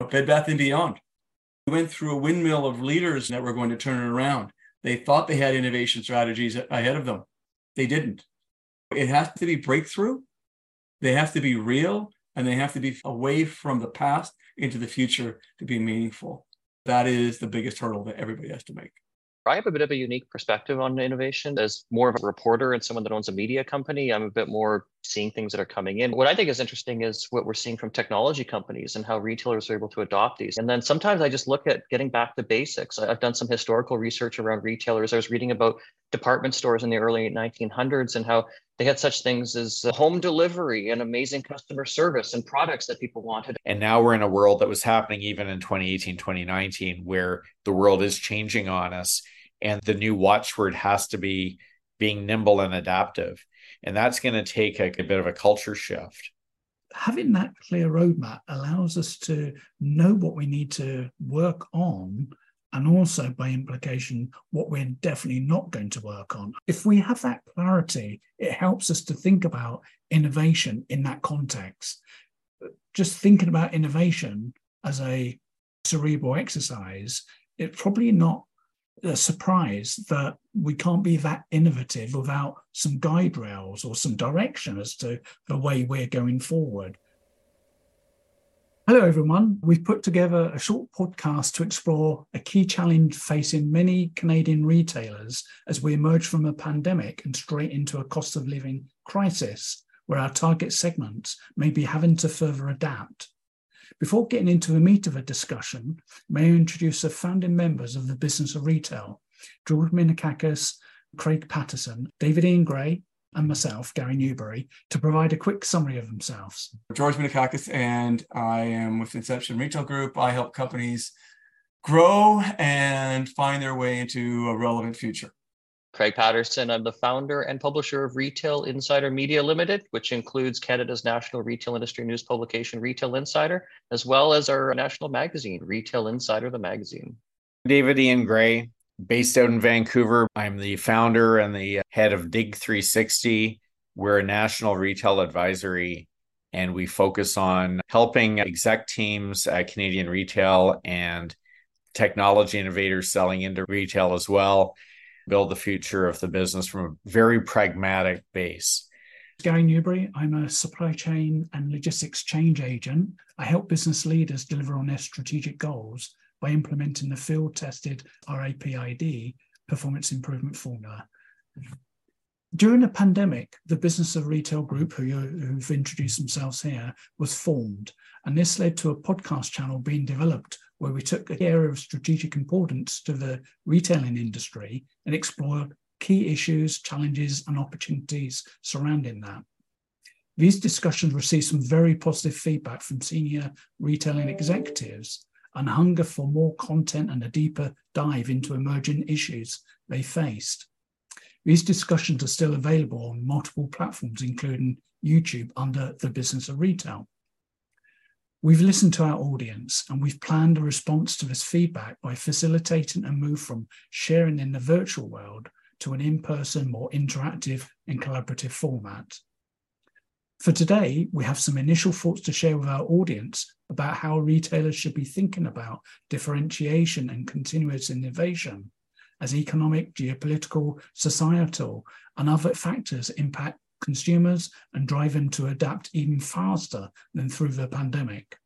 Bed Bath and Beyond. We went through a windmill of leaders that were going to turn it around. They thought they had innovation strategies ahead of them. They didn't. It has to be breakthrough. They have to be real and they have to be away from the past into the future to be meaningful. That is the biggest hurdle that everybody has to make. I have a bit of a unique perspective on innovation as more of a reporter and someone that owns a media company. I'm a bit more seeing things that are coming in. What I think is interesting is what we're seeing from technology companies and how retailers are able to adopt these. And then sometimes I just look at getting back to basics. I've done some historical research around retailers. I was reading about department stores in the early 1900s and how they had such things as home delivery and amazing customer service and products that people wanted. And now we're in a world that was happening even in 2018, 2019, where the world is changing on us and the new watchword has to be being nimble and adaptive. And that's going to take a, a bit of a culture shift. Having that clear roadmap allows us to know what we need to work on and also by implication what we're definitely not going to work on. If we have that clarity, it helps us to think about innovation in that context. Just thinking about innovation as a cerebral exercise, it's probably not a surprise that we can't be that innovative without some guide rails or some direction as to the way we're going forward. Hello, everyone. We've put together a short podcast to explore a key challenge facing many Canadian retailers as we emerge from a pandemic and straight into a cost of living crisis, where our target segments may be having to further adapt. Before getting into the meat of a discussion, may I introduce the founding members of the business of retail, George Minakakis, Craig Patterson, David Ian Gray, and myself, Gary Newbury, to provide a quick summary of themselves. George Minakakis, and I am with Inception Retail Group. I help companies grow and find their way into a relevant future. Craig Patterson. I'm the founder and publisher of Retail Insider Media Limited, which includes Canada's national retail industry news publication, Retail Insider, as well as our national magazine, Retail Insider, the magazine. David Ian Gray, based out in Vancouver. I'm the founder and the head of Dig 360. We're a national retail advisory and we focus on helping exec teams at Canadian retail and technology innovators selling into retail as well build the future of the business from a very pragmatic base. Gary Newbury, I'm a supply chain and logistics change agent. I help business leaders deliver on their strategic goals by implementing the field tested RAPID performance improvement formula. During the pandemic, the Business of Retail Group, who who've introduced themselves here, was formed. And this led to a podcast channel being developed where we took an area of strategic importance to the retailing industry and explored key issues, challenges, and opportunities surrounding that. These discussions received some very positive feedback from senior retailing executives and hunger for more content and a deeper dive into emerging issues they faced. These discussions are still available on multiple platforms, including YouTube under the Business of Retail. We've listened to our audience and we've planned a response to this feedback by facilitating a move from sharing in the virtual world to an in person, more interactive and collaborative format. For today, we have some initial thoughts to share with our audience about how retailers should be thinking about differentiation and continuous innovation as economic, geopolitical, societal, and other factors impact consumers and drive them to adapt even faster than through the pandemic.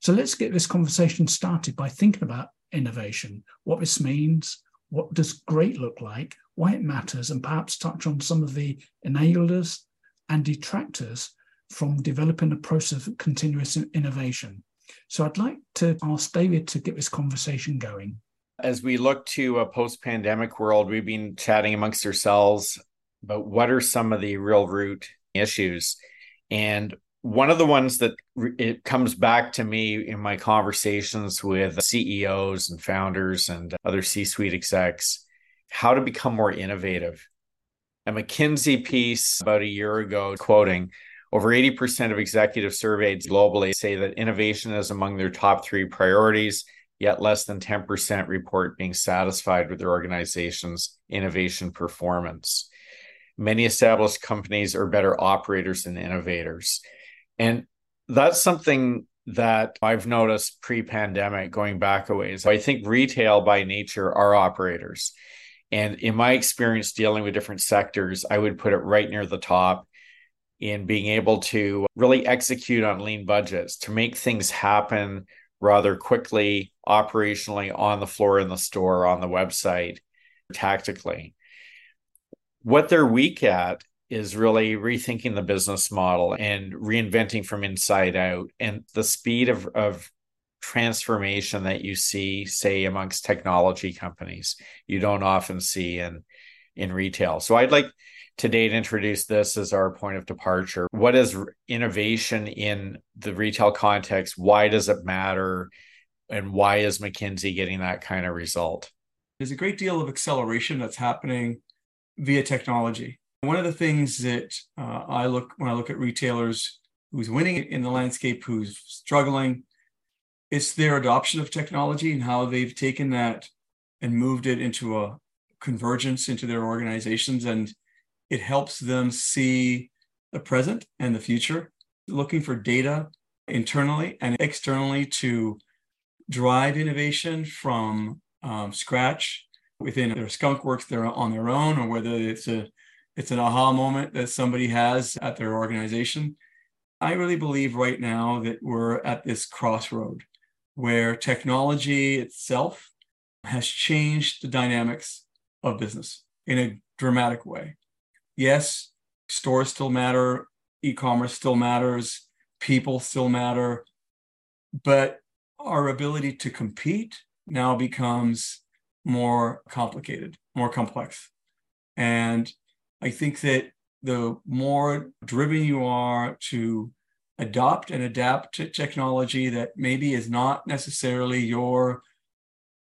So let's get this conversation started by thinking about innovation, what this means, what does great look like, why it matters, and perhaps touch on some of the enablers and detractors from developing a process of continuous innovation. So I'd like to ask David to get this conversation going. As we look to a post pandemic world, we've been chatting amongst ourselves about what are some of the real root issues. And one of the ones that it comes back to me in my conversations with CEOs and founders and other C-suite execs, how to become more innovative. A McKinsey piece about a year ago quoting over 80% of executives surveyed globally say that innovation is among their top 3 priorities, yet less than 10% report being satisfied with their organization's innovation performance many established companies are better operators than innovators. And that's something that I've noticed pre pandemic going back a ways. I think retail by nature are operators. And in my experience dealing with different sectors, I would put it right near the top in being able to really execute on lean budgets to make things happen rather quickly, operationally on the floor in the store, on the website, tactically. What they're weak at is really rethinking the business model and reinventing from inside out. And the speed of, of transformation that you see, say, amongst technology companies, you don't often see in in retail. So I'd like today to introduce this as our point of departure. What is innovation in the retail context? Why does it matter? And why is McKinsey getting that kind of result? There's a great deal of acceleration that's happening via technology. One of the things that uh, I look when I look at retailers who's winning in the landscape, who's struggling, it's their adoption of technology and how they've taken that and moved it into a convergence into their organizations and it helps them see the present and the future looking for data internally and externally to drive innovation from um, scratch within their skunk works they're on their own or whether it's a it's an aha moment that somebody has at their organization i really believe right now that we're at this crossroad where technology itself has changed the dynamics of business in a dramatic way. Yes, stores still matter, e commerce still matters, people still matter, but our ability to compete now becomes more complicated, more complex. And I think that the more driven you are to adopt and adapt to technology that maybe is not necessarily your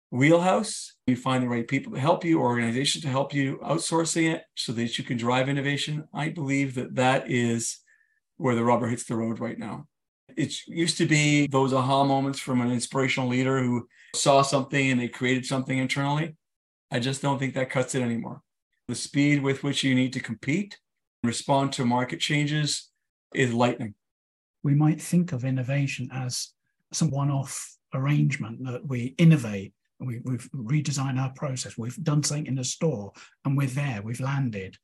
wheelhouse. You find the right people to help you, organizations to help you, outsourcing it so that you can drive innovation. I believe that that is where the rubber hits the road right now. It used to be those aha moments from an inspirational leader who saw something and they created something internally. I just don't think that cuts it anymore. The speed with which you need to compete, respond to market changes is lightning we might think of innovation as some one-off arrangement that we innovate we, we've redesigned our process we've done something in the store and we're there we've landed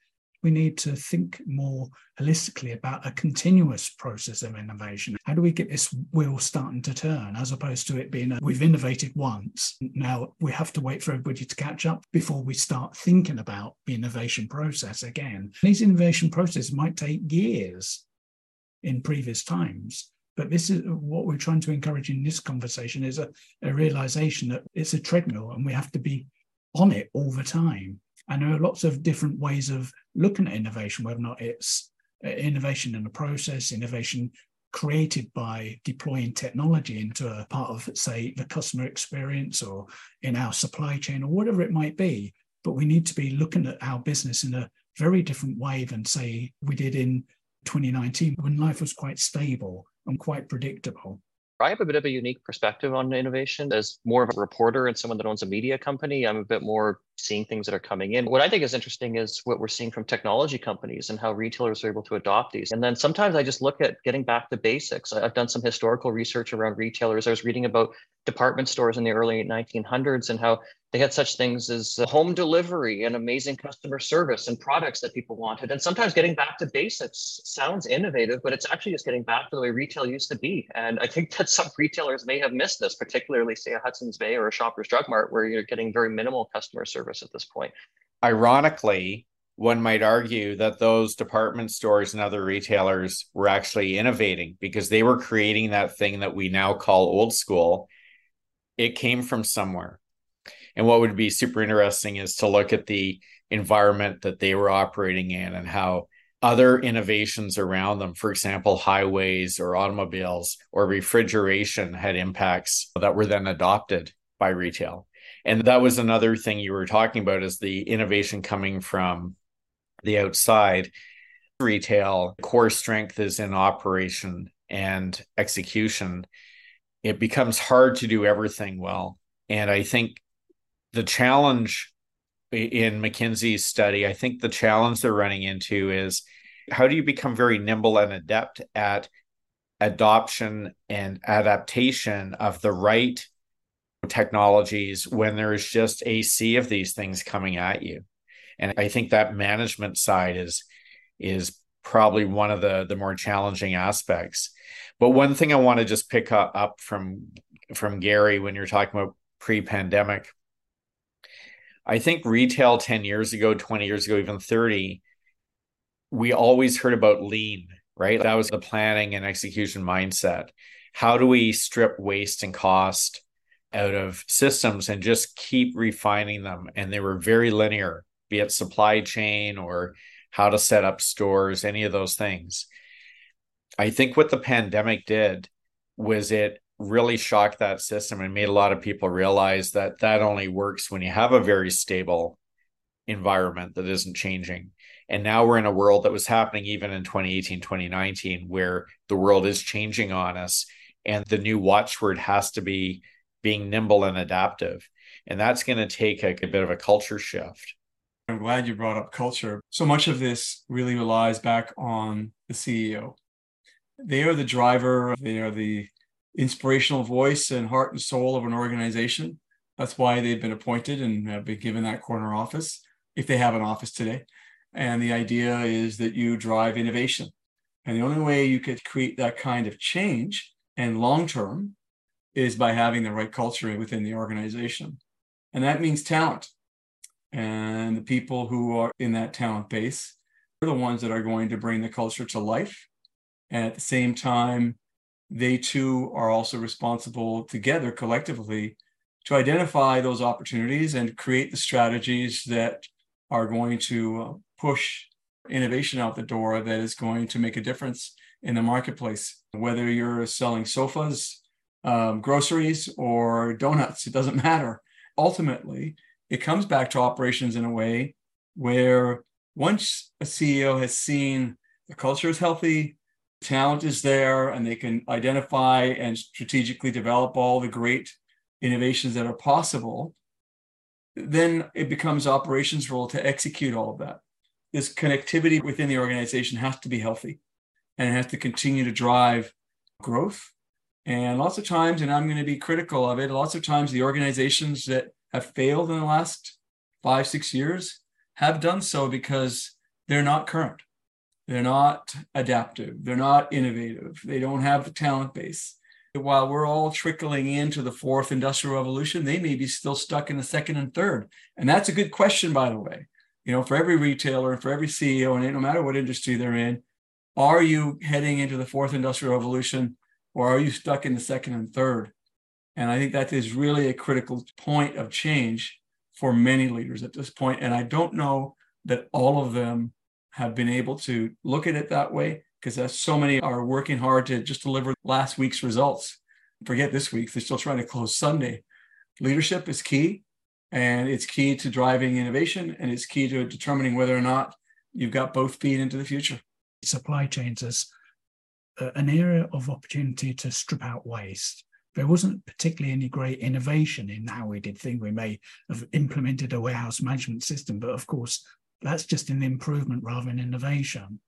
we need to think more holistically about a continuous process of innovation. How do we get this wheel starting to turn as opposed to it being a, we've innovated once. Now we have to wait for everybody to catch up before we start thinking about the innovation process again. These innovation processes might take years in previous times. But this is what we're trying to encourage in this conversation is a, a realization that it's a treadmill and we have to be on it all the time. And there are lots of different ways of looking at innovation, whether or not it's uh, innovation in a process, innovation created by deploying technology into a part of, say, the customer experience or in our supply chain or whatever it might be. But we need to be looking at our business in a very different way than, say, we did in 2019 when life was quite stable and quite predictable. I have a bit of a unique perspective on innovation. As more of a reporter and someone that owns a media company, I'm a bit more seeing things that are coming in. What I think is interesting is what we're seeing from technology companies and how retailers are able to adopt these. And then sometimes I just look at getting back to basics. I've done some historical research around retailers. I was reading about department stores in the early 1900s and how they had such things as home delivery and amazing customer service and products that people wanted. And sometimes getting back to basics sounds innovative, but it's actually just getting back to the way retail used to be. And I think that some retailers may have missed this, particularly, say, a Hudson's Bay or a Shoppers Drug Mart, where you're getting very minimal customer service at this point. Ironically, one might argue that those department stores and other retailers were actually innovating because they were creating that thing that we now call old school. It came from somewhere and what would be super interesting is to look at the environment that they were operating in and how other innovations around them, for example, highways or automobiles or refrigeration, had impacts that were then adopted by retail. And that was another thing you were talking about is the innovation coming from the outside. Retail core strength is in operation and execution. It becomes hard to do everything well. And I think the challenge in McKinsey's study, I think the challenge they're running into is how do you become very nimble and adept at adoption and adaptation of the right technologies when there's just a sea of these things coming at you. And I think that management side is is probably one of the the more challenging aspects. But one thing I want to just pick up from from Gary when you're talking about pre-pandemic, I think retail 10 years ago, 20 years ago, even 30, we always heard about lean, right? That was the planning and execution mindset. How do we strip waste and cost out of systems and just keep refining them? And they were very linear, be it supply chain or how to set up stores, any of those things. I think what the pandemic did was it really shocked that system and made a lot of people realize that that only works when you have a very stable environment that isn't changing. And now we're in a world that was happening even in 2018, 2019, where the world is changing on us. And the new watchword has to be being nimble and adaptive. And that's going to take a, a bit of a culture shift. I'm glad you brought up culture. So much of this really relies back on the CEO. They are the driver, they are the inspirational voice and heart and soul of an organization. That's why they've been appointed and have been given that corner office, if they have an office today. And the idea is that you drive innovation. And the only way you could create that kind of change and long term is by having the right culture within the organization. And that means talent. And the people who are in that talent base are the ones that are going to bring the culture to life. And at the same time, they too are also responsible together collectively to identify those opportunities and create the strategies that are going to push innovation out the door that is going to make a difference in the marketplace. Whether you're selling sofas, um, groceries, or donuts, it doesn't matter. Ultimately, it comes back to operations in a way where once a CEO has seen the culture is healthy, talent is there, and they can identify and strategically develop all the great innovations that are possible, then it becomes operations role to execute all of that. This connectivity within the organization has to be healthy and it has to continue to drive growth. And lots of times, and I'm going to be critical of it, lots of times the organizations that have failed in the last five, six years have done so because they're not current. They're not adaptive. They're not innovative. They don't have the talent base. While we're all trickling into the fourth industrial revolution, they may be still stuck in the second and third. And that's a good question, by the way. You know, for every retailer and for every CEO, and no matter what industry they're in, are you heading into the fourth industrial revolution or are you stuck in the second and third? And I think that is really a critical point of change for many leaders at this point. And I don't know that all of them have been able to look at it that way because so many are working hard to just deliver last week's results. Forget this week, they're still trying to close Sunday. Leadership is key, and it's key to driving innovation, and it's key to determining whether or not you've got both feet into the future. Supply chains an area of opportunity to strip out waste there wasn't particularly any great innovation in how we did things. We may have implemented a warehouse management system, but of course, that's just an improvement rather than innovation.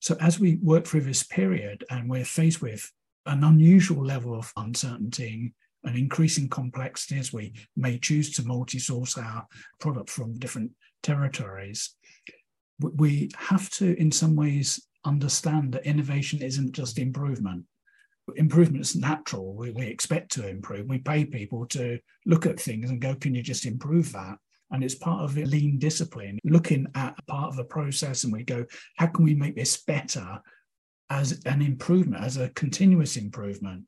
So as we work through this period and we're faced with an unusual level of uncertainty and increasing complexity as we may choose to multi-source our product from different territories, we have to, in some ways, understand that innovation isn't just improvement improvement is natural. We, we expect to improve. We pay people to look at things and go, can you just improve that? And it's part of a lean discipline, looking at a part of a process and we go, how can we make this better as an improvement, as a continuous improvement?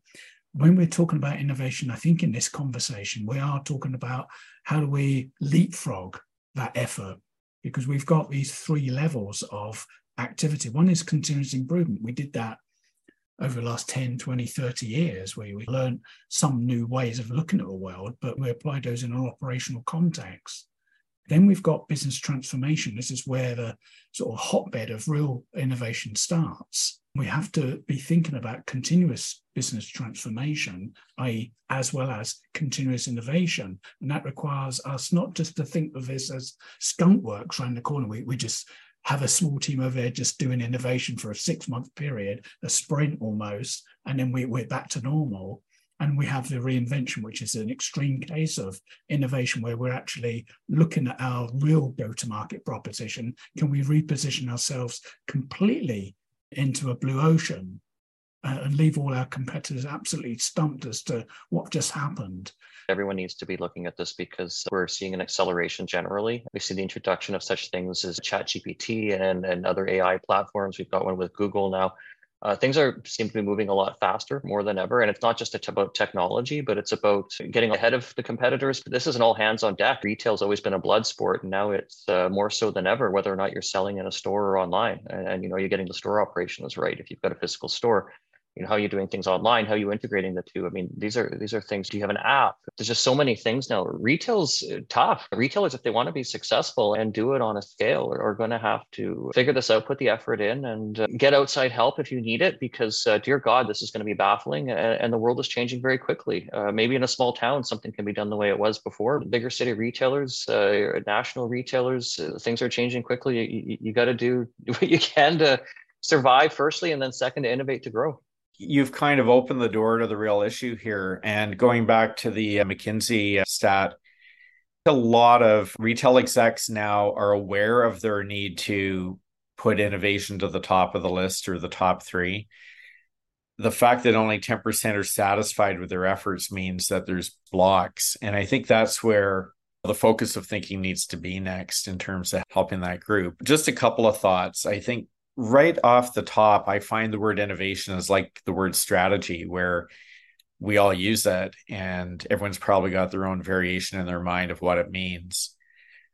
When we're talking about innovation, I think in this conversation, we are talking about how do we leapfrog that effort? Because we've got these three levels of activity. One is continuous improvement. We did that over the last 10, 20, 30 years, where we learned some new ways of looking at the world, but we applied those in an operational context. Then we've got business transformation. This is where the sort of hotbed of real innovation starts. We have to be thinking about continuous business transformation, i.e., as well as continuous innovation. And that requires us not just to think of this as skunk works around the corner. We, we just have a small team over there just doing innovation for a six month period, a sprint almost, and then we, we're back to normal. And we have the reinvention, which is an extreme case of innovation where we're actually looking at our real go to market proposition. Can we reposition ourselves completely into a blue ocean uh, and leave all our competitors absolutely stumped as to what just happened? Everyone needs to be looking at this because we're seeing an acceleration generally. We see the introduction of such things as ChatGPT and, and other AI platforms. We've got one with Google now uh, things are seem to be moving a lot faster, more than ever, and it's not just about technology, but it's about getting ahead of the competitors. This is an all hands on deck. Retail's always been a blood sport, and now it's uh, more so than ever, whether or not you're selling in a store or online. And, and you know, you're getting the store operations right if you've got a physical store you know how you're doing things online how you integrating the two. I mean these are these are things do you have an app? There's just so many things now. Retail's uh, tough. Retailers if they want to be successful and do it on a scale are, are going to have to figure this out put the effort in and uh, get outside help if you need it because uh, dear god this is going to be baffling and, and, the world is changing very quickly. Uh, maybe in a small town something can be done the way it was before. Bigger city retailers uh, national retailers uh, things are changing quickly. You, you, you got to do what you can to survive firstly and then second to innovate to grow you've kind of opened the door to the real issue here. And going back to the uh, McKinsey uh, stat, a lot of retail execs now are aware of their need to put innovation to the top of the list or the top three. The fact that only 10% are satisfied with their efforts means that there's blocks. And I think that's where the focus of thinking needs to be next in terms of helping that group. Just a couple of thoughts. I think right off the top, I find the word innovation is like the word strategy, where we all use it and everyone's probably got their own variation in their mind of what it means.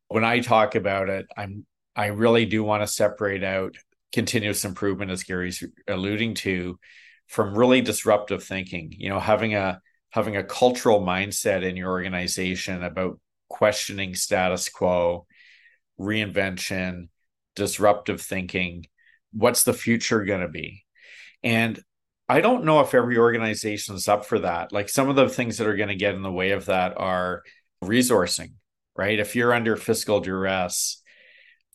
When I talk about it, I'm I really do want to separate out continuous improvement, as Gary's alluding to, from really disruptive thinking. You know, having a having a cultural mindset in your organization about questioning status quo, reinvention, disruptive thinking, what's the future going to be? And i don't know if every organization is up for that. Like some of the things that are going to get in the way of that are resourcing right? If you're under fiscal duress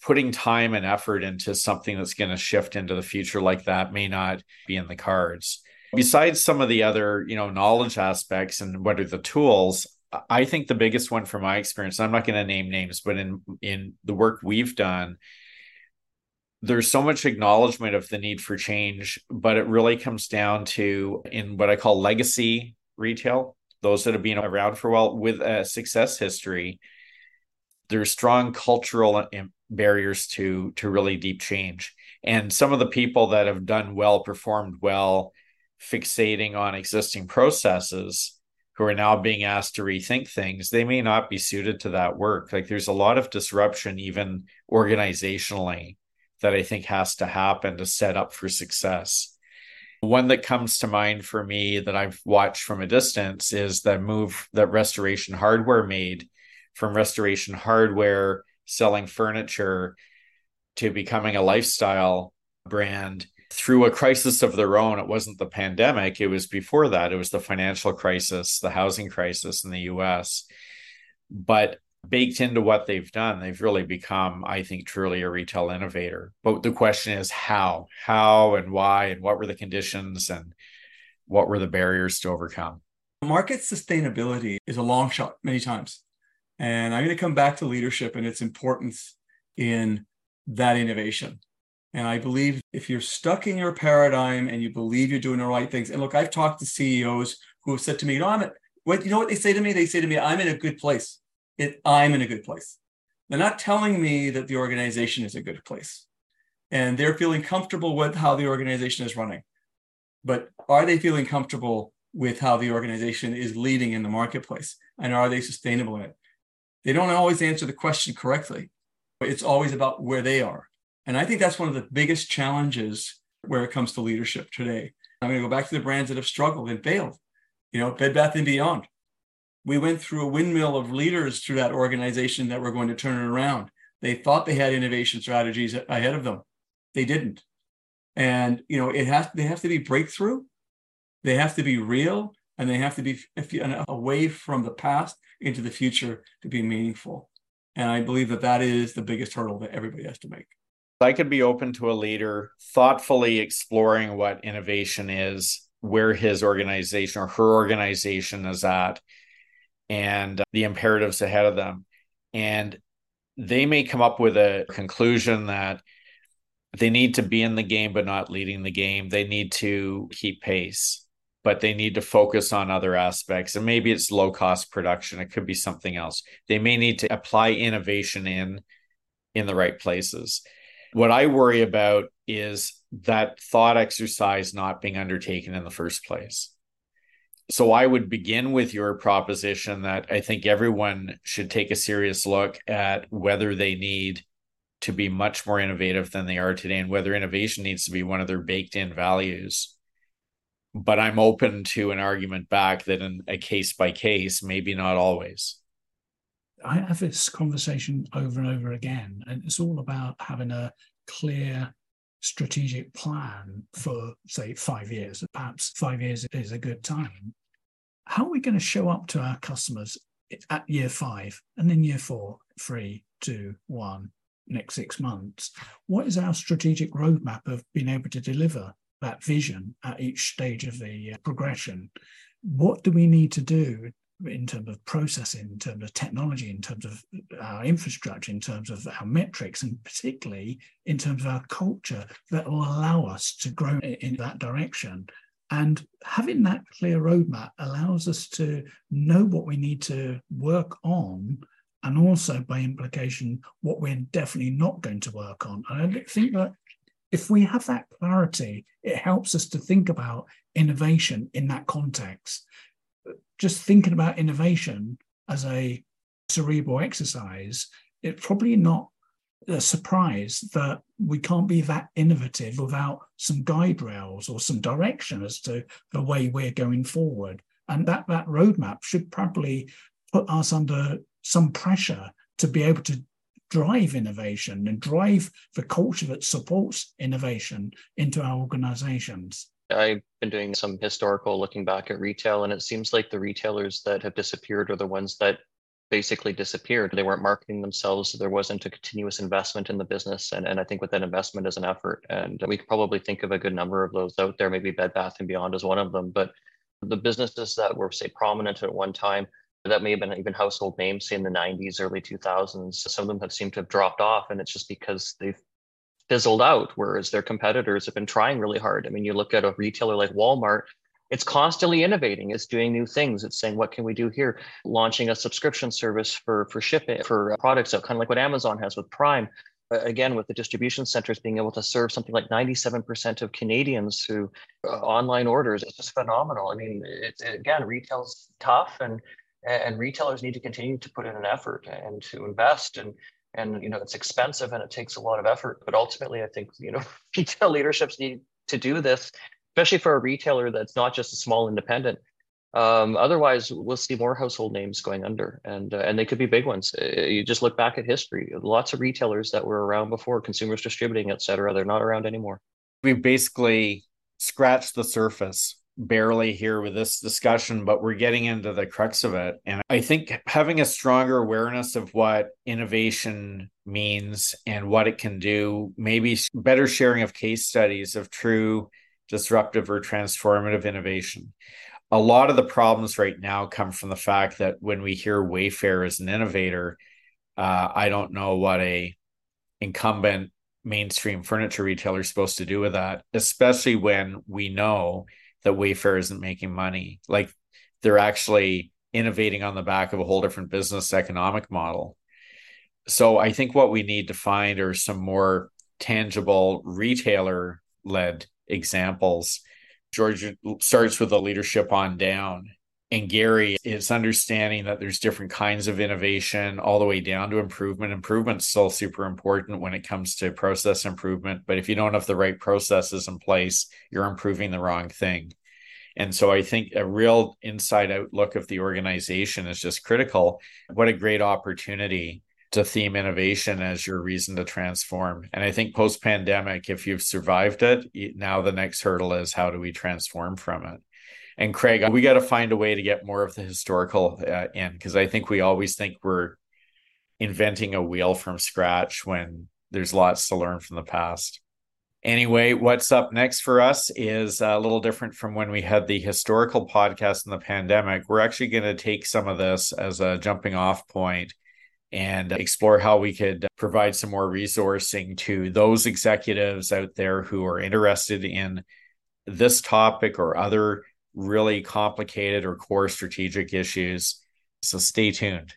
putting time and effort into something that's going to shift into the future like that may not be in the cards. Besides some of the other you know knowledge aspects and what are the tools i think the biggest one from my experience i'm not going to name names but in in the work we've done there's so much acknowledgement of the need for change, but it really comes down to in what I call legacy retail, those that have been around for a while with a success history. There's strong cultural eh, barriers to to really deep change, and some of the people that have done well, performed well, fixating on existing processes, who are now being asked to rethink things, they may not be suited to that work. Like there's a lot of disruption, even organizationally that I think has to happen to set up for success. One that comes to mind for me that I've watched from a distance is the move that Restoration Hardware made from Restoration Hardware selling furniture to becoming a lifestyle brand through a crisis of their own. It wasn't the pandemic, it was before that. It was the financial crisis, the housing crisis in the US. But baked into what they've done, they've really become, I think, truly a retail innovator. But the question is how, how and why, and what were the conditions and what were the barriers to overcome? Market sustainability is a long shot many times. And I'm going to come back to leadership and its importance in that innovation. And I believe if you're stuck in your paradigm and you believe you're doing the right things, and look, I've talked to CEOs who have said to me, you know, I'm what you know what they say to me? They say to me, I'm in a good place it, I'm in a good place. They're not telling me that the organization is a good place. And they're feeling comfortable with how the organization is running. But are they feeling comfortable with how the organization is leading in the marketplace? And are they sustainable in it? They don't always answer the question correctly. It's always about where they are. And I think that's one of the biggest challenges where it comes to leadership today. I'm going to go back to the brands that have struggled and failed. You know, Bed Bath and Beyond we went through a windmill of leaders through that organization that were going to turn it around. They thought they had innovation strategies ahead of them. They didn't. And you know, it has they have to be breakthrough, they have to be real, and they have to be away from the past into the future to be meaningful. And I believe that that is the biggest hurdle that everybody has to make. I could be open to a leader thoughtfully exploring what innovation is where his organization or her organization is at and the imperatives ahead of them. And they may come up with a conclusion that they need to be in the game but not leading the game. They need to keep pace, but they need to focus on other aspects. And maybe it's low cost production. It could be something else. They may need to apply innovation in in the right places. What I worry about is that thought exercise not being undertaken in the first place. So I would begin with your proposition that I think everyone should take a serious look at whether they need to be much more innovative than they are today and whether innovation needs to be one of their baked in values. But I'm open to an argument back that in a case by case, maybe not always. I have this conversation over and over again, and it's all about having a clear strategic plan for, say, five years. Perhaps five years is a good time. How are we going to show up to our customers at year five and then year four, three, two, one, next six months? What is our strategic roadmap of being able to deliver that vision at each stage of the uh, progression? What do we need to do in terms of processing, in terms of technology, in terms of uh, our infrastructure, in terms of our metrics, and particularly in terms of our culture that will allow us to grow in that direction. And having that clear roadmap allows us to know what we need to work on and also by implication what we're definitely not going to work on. And I think that if we have that clarity, it helps us to think about innovation in that context just thinking about innovation as a cerebral exercise, it's probably not a surprise that we can't be that innovative without some guide rails or some direction as to the way we're going forward. And that that roadmap should probably put us under some pressure to be able to drive innovation and drive the culture that supports innovation into our organizations. I've been doing some historical looking back at retail, and it seems like the retailers that have disappeared are the ones that basically disappeared. They weren't marketing themselves. So there wasn't a continuous investment in the business. And, and I think with that investment is an effort. And we could probably think of a good number of those out there. Maybe Bed Bath and Beyond is one of them. But the businesses that were, say, prominent at one time, that may have been even household names, say in the 90s, early 2000s, some of them have seemed to have dropped off. And it's just because they've fizzled out, whereas their competitors have been trying really hard. I mean, you look at a retailer like Walmart, it's constantly innovating it's doing new things it's saying what can we do here? Launching a subscription service for for shipping for products so kind of like what amazon has with prime. Again with the distribution centers being able to serve something like 97% of canadians through uh, online orders it's just phenomenal. I mean it's again retail's tough and and retailers need to continue to put in an effort and to invest and and you know it's expensive and it takes a lot of effort but ultimately i think you know retail leaderships need to do this especially for a retailer that's not just a small independent. Um, otherwise we'll see more household names going under and uh, and they could be big ones. Uh, you just look back at history. Lots of retailers that were around before consumers distributing et cetera they're not around anymore. We've basically scratched the surface barely here with this discussion, but we're getting into the crux of it. And I think having a stronger awareness of what innovation means and what it can do, maybe better sharing of case studies of true disruptive or transformative innovation. A lot of the problems right now come from the fact that when we hear Wayfair as an innovator, uh, I don't know what a incumbent mainstream furniture retailer is supposed to do with that, especially when we know that Wayfair isn't making money. Like they're actually innovating on the back of a whole different business economic model. So I think what we need to find are some more tangible retailer led examples. George starts with the leadership on down. And Gary it's understanding that there's different kinds of innovation all the way down to improvement. Improvement's still super important when it comes to process improvement. But if you don't have the right processes in place, you're improving the wrong thing. And so I think a real inside out look of the organization is just critical. What a great opportunity to theme innovation as your reason to transform. And I think post pandemic, if you've survived it, now the next hurdle is how do we transform from it? And Craig, we got to find a way to get more of the historical uh, in because I think we always think we're inventing a wheel from scratch when there's lots to learn from the past. Anyway, what's up next for us is a little different from when we had the historical podcast in the pandemic. We're actually going to take some of this as a jumping off point and explore how we could provide some more resourcing to those executives out there who are interested in this topic or other really complicated or core strategic issues. So stay tuned.